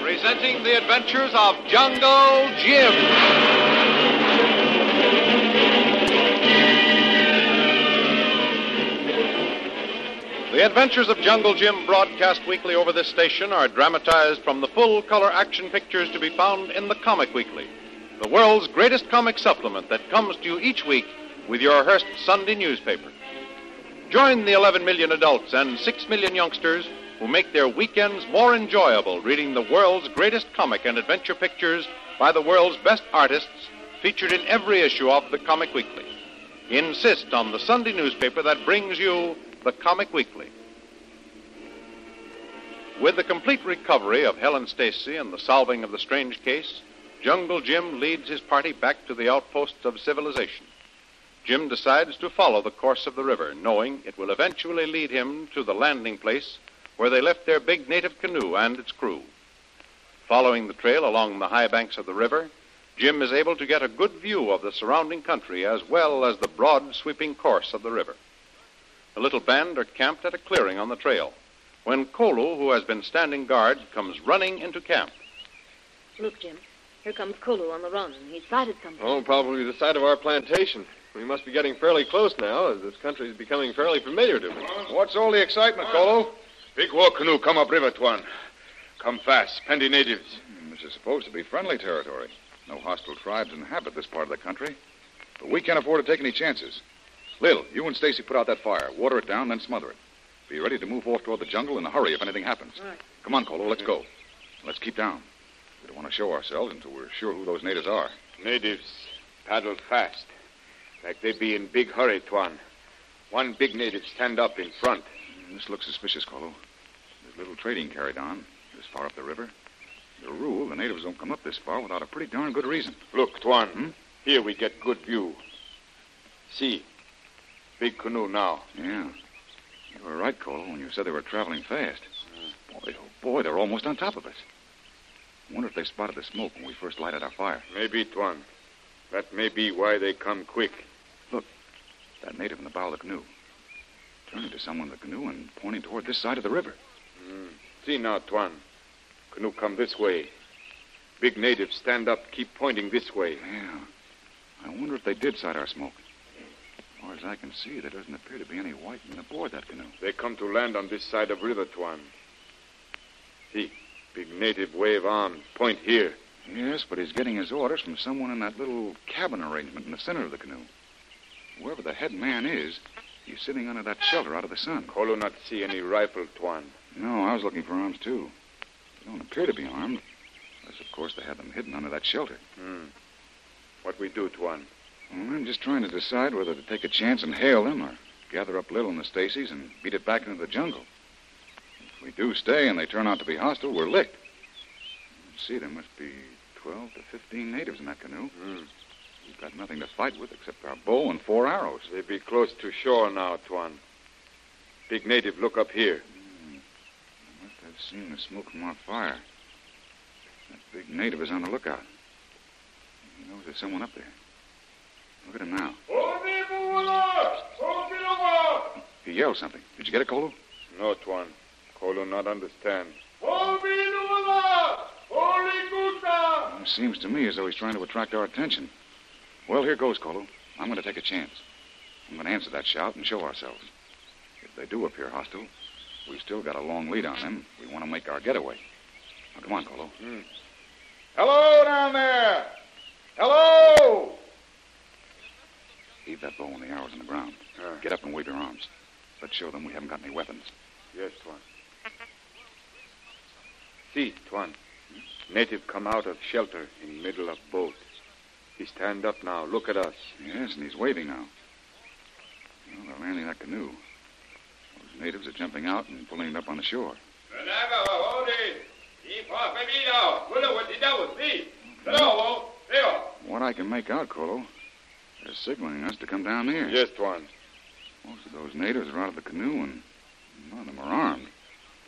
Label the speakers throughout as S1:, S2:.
S1: Presenting the adventures of Jungle Jim. The adventures of Jungle Jim, broadcast weekly over this station, are dramatized from the full color action pictures to be found in the Comic Weekly, the world's greatest comic supplement that comes to you each week with your Hearst Sunday newspaper. Join the 11 million adults and 6 million youngsters who make their weekends more enjoyable reading the world's greatest comic and adventure pictures by the world's best artists featured in every issue of the Comic Weekly. Insist on the Sunday newspaper that brings you the Comic Weekly. With the complete recovery of Helen Stacy and the solving of the strange case, Jungle Jim leads his party back to the outposts of civilization. Jim decides to follow the course of the river, knowing it will eventually lead him to the landing place where they left their big native canoe and its crew. Following the trail along the high banks of the river, Jim is able to get a good view of the surrounding country as well as the broad, sweeping course of the river. The little band are camped at a clearing on the trail when Kolu, who has been standing guard, comes running into camp.
S2: Look, Jim. Here comes Kolu on the run. He's sighted something.
S3: Oh, probably the site of our plantation. We must be getting fairly close now, as this country is becoming fairly familiar to me.
S4: What's all the excitement, Kolu? Big war canoe come up river, Tuan. Come fast. Plenty natives.
S5: Hmm, this is supposed to be friendly territory. No hostile tribes inhabit this part of the country. But we can't afford to take any chances. Lil, you and Stacy put out that fire. Water it down, then smother it. Be ready to move off toward the jungle in a hurry if anything happens.
S2: Right.
S5: Come on, Kolu, let's go. Let's keep down. We don't want to show ourselves until we're sure who those natives are.
S4: Natives paddle fast. Like they be in big hurry, Tuan. One big native stand up in front.
S5: This looks suspicious, Kolu. There's little trading carried on this far up the river. The rule, the natives don't come up this far without a pretty darn good reason.
S4: Look, Tuan.
S5: Hmm?
S4: Here we get good view. See. Big canoe now.
S5: Yeah. You were right, Kolu, when you said they were traveling fast. Boy, oh boy, they're almost on top of us. I wonder if they spotted the smoke when we first lighted our fire.
S4: Maybe, Tuan. That may be why they come quick.
S5: That native in the bow of the canoe. Turning to someone in the canoe and pointing toward this side of the river.
S4: Hmm. See now, Tuan. Canoe come this way. Big native stand up, keep pointing this way.
S5: Yeah. I wonder if they did sight our smoke. As far as I can see, there doesn't appear to be any white men aboard that canoe.
S4: They come to land on this side of river, Tuan. See, big native wave arms, point here.
S5: Yes, but he's getting his orders from someone in that little cabin arrangement in the center of the canoe. Whoever the head man is, he's sitting under that shelter out of the sun.
S4: Kolu not see any rifle, Tuan.
S5: No, I was looking for arms, too. They don't appear to be armed. Unless, of course, they have them hidden under that shelter.
S4: Hmm. What we do, Tuan?
S5: Well, I'm just trying to decide whether to take a chance and hail them or gather up Lil and the Stacys and beat it back into the jungle. If we do stay and they turn out to be hostile, we're licked. See, there must be 12 to 15 natives in that canoe.
S4: Hmm.
S5: We've got nothing to fight with except our bow and four arrows.
S4: They be close to shore now, Tuan. Big native look up here. Hmm.
S5: I must have seen the smoke from our fire. That big native is on the lookout. He knows there's someone up there. Look at him now. He yelled something. Did you get it, Kolu?
S4: No, Tuan. Kolu not understand.
S5: It seems to me as though he's trying to attract our attention. Well, here goes, Kolu. I'm going to take a chance. I'm going to answer that shout and show ourselves. If they do appear hostile, we've still got a long lead on them. We want to make our getaway. Now, come on, Kolu.
S4: Hello down there! Hello!
S5: Leave that bow and the arrows on the ground.
S4: Uh,
S5: Get up and wave your arms. Let's show them we haven't got any weapons.
S4: yes, Tuan. See, Tuan. Native come out of shelter in middle of boat. He stand up now. Look at us.
S5: Yes, and he's waving now. Well, they're landing that canoe. Those natives are jumping out and pulling it up on the shore. What I can make out, Kolu, they're signaling us to come down here.
S4: Yes, Tuan.
S5: Most of those natives are out of the canoe, and none of them are armed.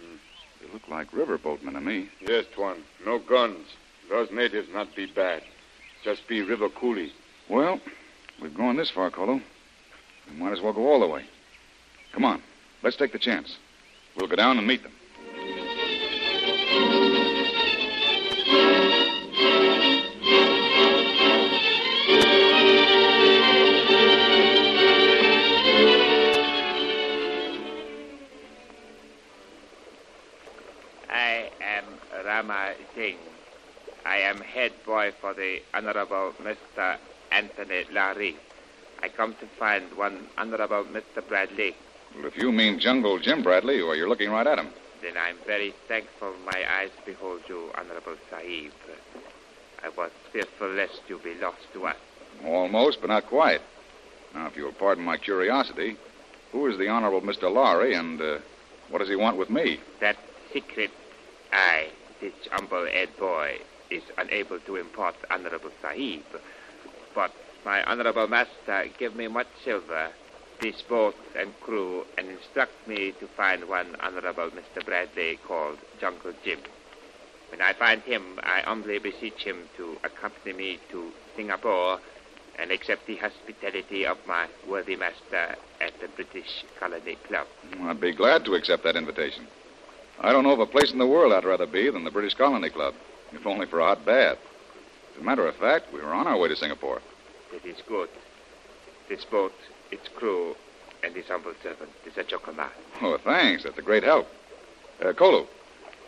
S5: Hmm. They look like river boatmen to me.
S4: Yes, Tuan. No guns. Those natives not be bad. Just be river coolie.
S5: Well, we've gone this far, Kolu. We might as well go all the way. Come on, let's take the chance. We'll go down and meet them.
S6: I am Rama Singh. I am head boy for the Honorable Mr. Anthony Lowry. I come to find one Honorable Mr. Bradley.
S5: Well, if you mean Jungle Jim Bradley, well, you're looking right at him.
S6: Then I'm very thankful my eyes behold you, Honorable Sahib. I was fearful lest you be lost to us.
S5: Almost, but not quite. Now, if you'll pardon my curiosity, who is the Honorable Mr. Lowry, and uh, what does he want with me?
S6: That secret I, this humble head boy, is unable to impart Honorable Sahib. But my Honorable Master give me much silver, this boat and crew, and instruct me to find one Honorable Mr. Bradley called Jungle Jim. When I find him, I humbly beseech him to accompany me to Singapore and accept the hospitality of my worthy master at the British Colony Club. Hmm.
S5: I'd be glad to accept that invitation. I don't know of a place in the world I'd rather be than the British Colony Club, if only for a hot bath. As a matter of fact, we were on our way to Singapore.
S6: It is good. This boat, its crew, and his humble servant is at your command.
S5: Oh, thanks. That's a great help. Uh, Kolu,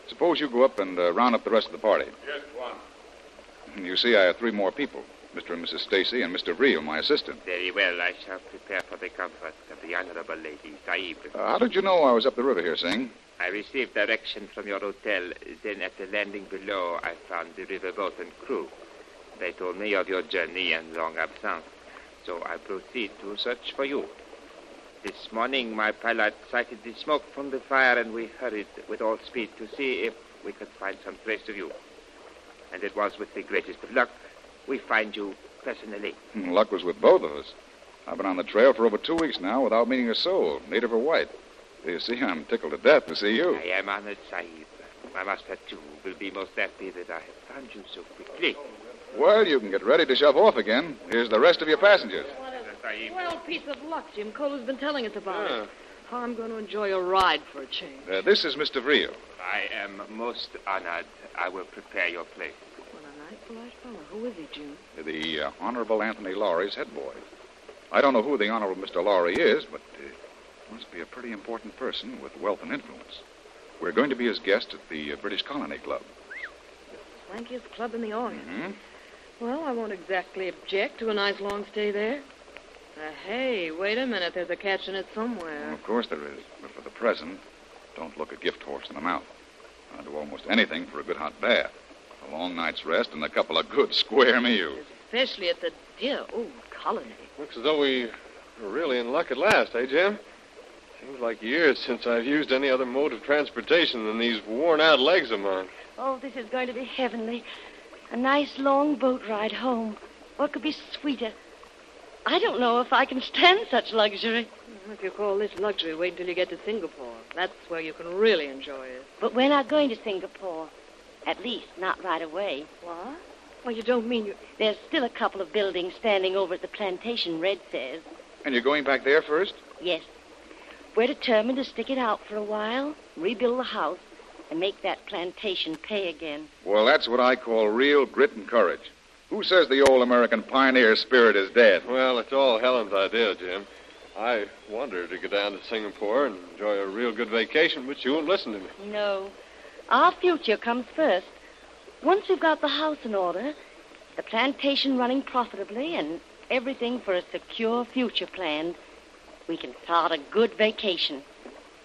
S5: suppose you go up and uh, round up the rest of the party.
S4: Yes, Tuan.
S5: You see, I have three more people Mr. and Mrs. Stacy and Mr. Reel, my assistant.
S6: Very well. I shall prepare for the comfort of the Honorable Lady Sahib.
S5: Uh, how did you know I was up the river here, Singh?
S6: I received direction from your hotel. Then at the landing below, I found the riverboat and crew. They told me of your journey and long absence, so I proceed to search for you. This morning, my pilot sighted the smoke from the fire, and we hurried with all speed to see if we could find some trace of you. And it was with the greatest of luck we find you personally.
S5: Hmm, Luck was with both of us. I've been on the trail for over two weeks now without meeting a soul, native or white. You see, I'm tickled to death to see you.
S6: I am honored, Sahib. My master, too, will be most happy that I have found you so quickly.
S5: Well, you can get ready to shove off again. Here's the rest of your passengers.
S6: Sahib.
S2: Well, piece of luck, Jim. Cole has been telling us about
S3: Yeah.
S2: it. I'm going to enjoy a ride for a change.
S5: Uh, this is Mr. Vrille.
S6: I am most honored. I will prepare your place.
S2: Nice, polite fellow. Who is he, Jim?
S5: the uh, Honorable Anthony Lowry's head boy. I don't know who the Honorable Mr. Lowry is, but uh, must be a pretty important person with wealth and influence. We're going to be his guest at the uh, British Colony Club.
S2: The swankiest club in the Orient.
S5: hmm
S2: Well, I won't exactly object to a nice long stay there. Uh, hey, wait a minute. There's a catch in it somewhere.
S5: of course there is, but for the present, don't look a gift horse in the mouth. I'll do almost anything for a good hot bath, a long night's rest, and a couple of good square meals.
S2: Especially at the dear old colony.
S3: Looks as though we were really in luck at last, eh, Jim? Seems like years since I've used any other mode of transportation than these worn out legs of mine.
S7: Oh, this is going to be heavenly. A nice long boat ride home. What could be sweeter? I don't know if I can stand such luxury.
S2: If you call this luxury, wait until you get to Singapore. That's where you can really enjoy it.
S7: But we're not going to Singapore. At least, not right away.
S2: What? Well, you don't mean you.
S7: There's still a couple of buildings standing over at the plantation, Red says.
S5: And you're going back there first?
S7: Yes. We're determined to stick it out for a while, rebuild the house, and make that plantation pay again.
S5: Well, that's what I call real grit and courage. Who says the old American pioneer spirit is dead?
S3: Well, it's all Helen's idea, Jim. I wanted to go down to Singapore and enjoy a real good vacation, but she won't listen to me.
S7: No. Our future comes first. Once we've got the house in order, the plantation running profitably, and everything for a secure future planned, we can start a good vacation.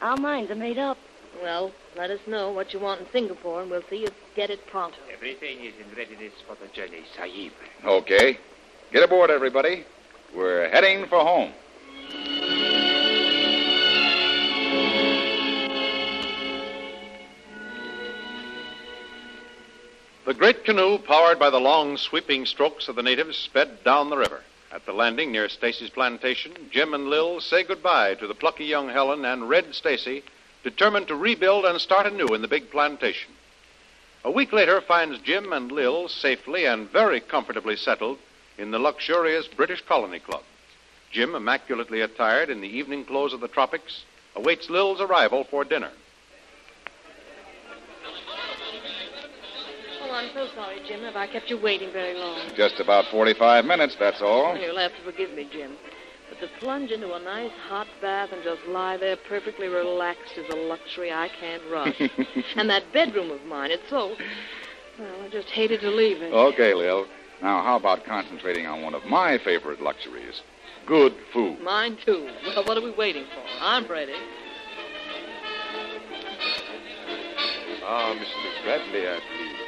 S7: Our minds are made up.
S2: Well, let us know what you want in Singapore, and we'll see you get it pronto.
S6: Everything is in readiness for the journey, Sahib.
S5: Okay. Get aboard, everybody. We're heading for home.
S1: Great canoe, powered by the long, sweeping strokes of the natives, sped down the river. At the landing near Stacy's plantation, Jim and Lil say goodbye to the plucky young Helen and Red Stacy, determined to rebuild and start anew in the big plantation. A week later finds Jim and Lil safely and very comfortably settled in the luxurious British Colony Club. Jim, immaculately attired in the evening clothes of the tropics, awaits Lil's arrival for dinner.
S2: I'm so sorry, Jim, if I kept you waiting very long.
S5: Just about 45 minutes, that's all.
S2: You'll have to forgive me, Jim. But to plunge into a nice hot bath and just lie there perfectly relaxed is a luxury I can't rush. and that bedroom of mine, it's so. Well, I just hated to leave it.
S5: Okay, Lil. Now, how about concentrating on one of my favorite luxuries good food?
S2: Mine, too. Well, what are we waiting for? I'm ready.
S8: Ah, Mr. Bradley, I believe.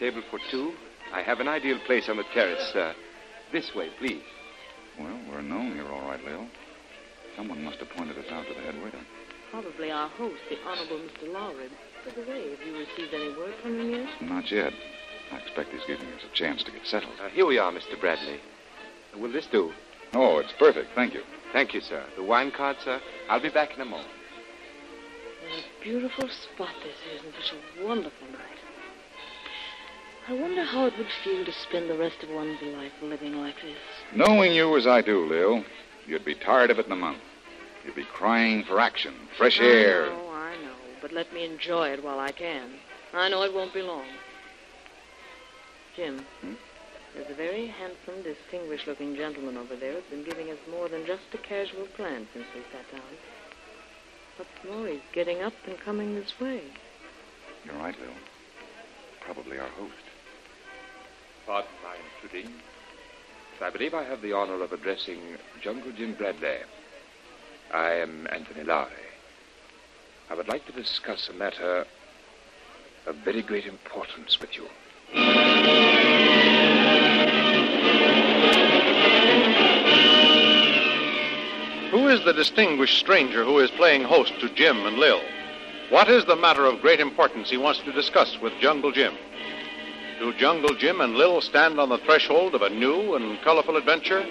S8: A table for two. I have an ideal place on the terrace. Uh, this way, please.
S5: Well, we're known here, all right, Lil. Someone must have pointed us out to the head waiter.
S2: Probably our host, the Honorable Mr. Lowry. By the way, have you received any word from him yet?
S5: Not yet. I expect he's giving us a chance to get settled.
S8: Uh, here we are, Mr. Bradley. Will this do?
S5: Oh, it's perfect. Thank you.
S8: Thank you, sir. The wine card, sir. I'll be back in a moment.
S2: What a beautiful spot this is, and such a wonderful night. I wonder how it would feel to spend the rest of one's life living like this.
S5: Knowing you as I do, Lil, you'd be tired of it in a month. You'd be crying for action, fresh air.
S2: I know, I know. But let me enjoy it while I can. I know it won't be long. Jim,
S5: Hmm?
S2: there's a very handsome, distinguished-looking gentleman over there who's been giving us more than just a casual glance since we sat down. What's more, he's getting up and coming this way.
S5: You're right, Lil. Probably our host.
S8: Pardon my intruding. I believe I have the honor of addressing Jungle Jim Bradley. I am Anthony Lowry. I would like to discuss a matter of very great importance with you.
S1: Who is the distinguished stranger who is playing host to Jim and Lil? What is the matter of great importance he wants to discuss with Jungle Jim? Do Jungle Jim and Lil stand on the threshold of a new and colorful adventure?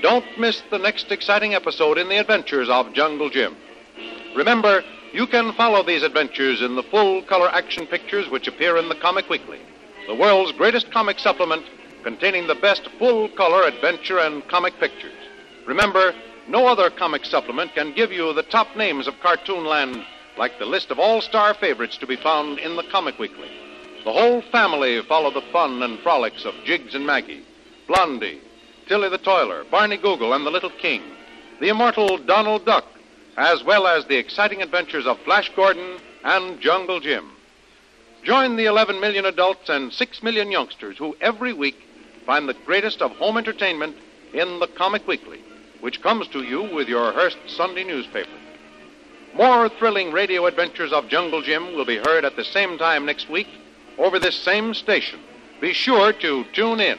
S1: Don't miss the next exciting episode in the adventures of Jungle Jim. Remember, you can follow these adventures in the full color action pictures which appear in the Comic Weekly, the world's greatest comic supplement containing the best full color adventure and comic pictures. Remember, no other comic supplement can give you the top names of Cartoonland like the list of all star favorites to be found in the Comic Weekly. The whole family follow the fun and frolics of Jiggs and Maggie, Blondie, Tilly the Toiler, Barney Google, and the Little King, the immortal Donald Duck, as well as the exciting adventures of Flash Gordon and Jungle Jim. Join the 11 million adults and 6 million youngsters who every week find the greatest of home entertainment in the Comic Weekly, which comes to you with your Hearst Sunday newspaper. More thrilling radio adventures of Jungle Jim will be heard at the same time next week over this same station. Be sure to tune in.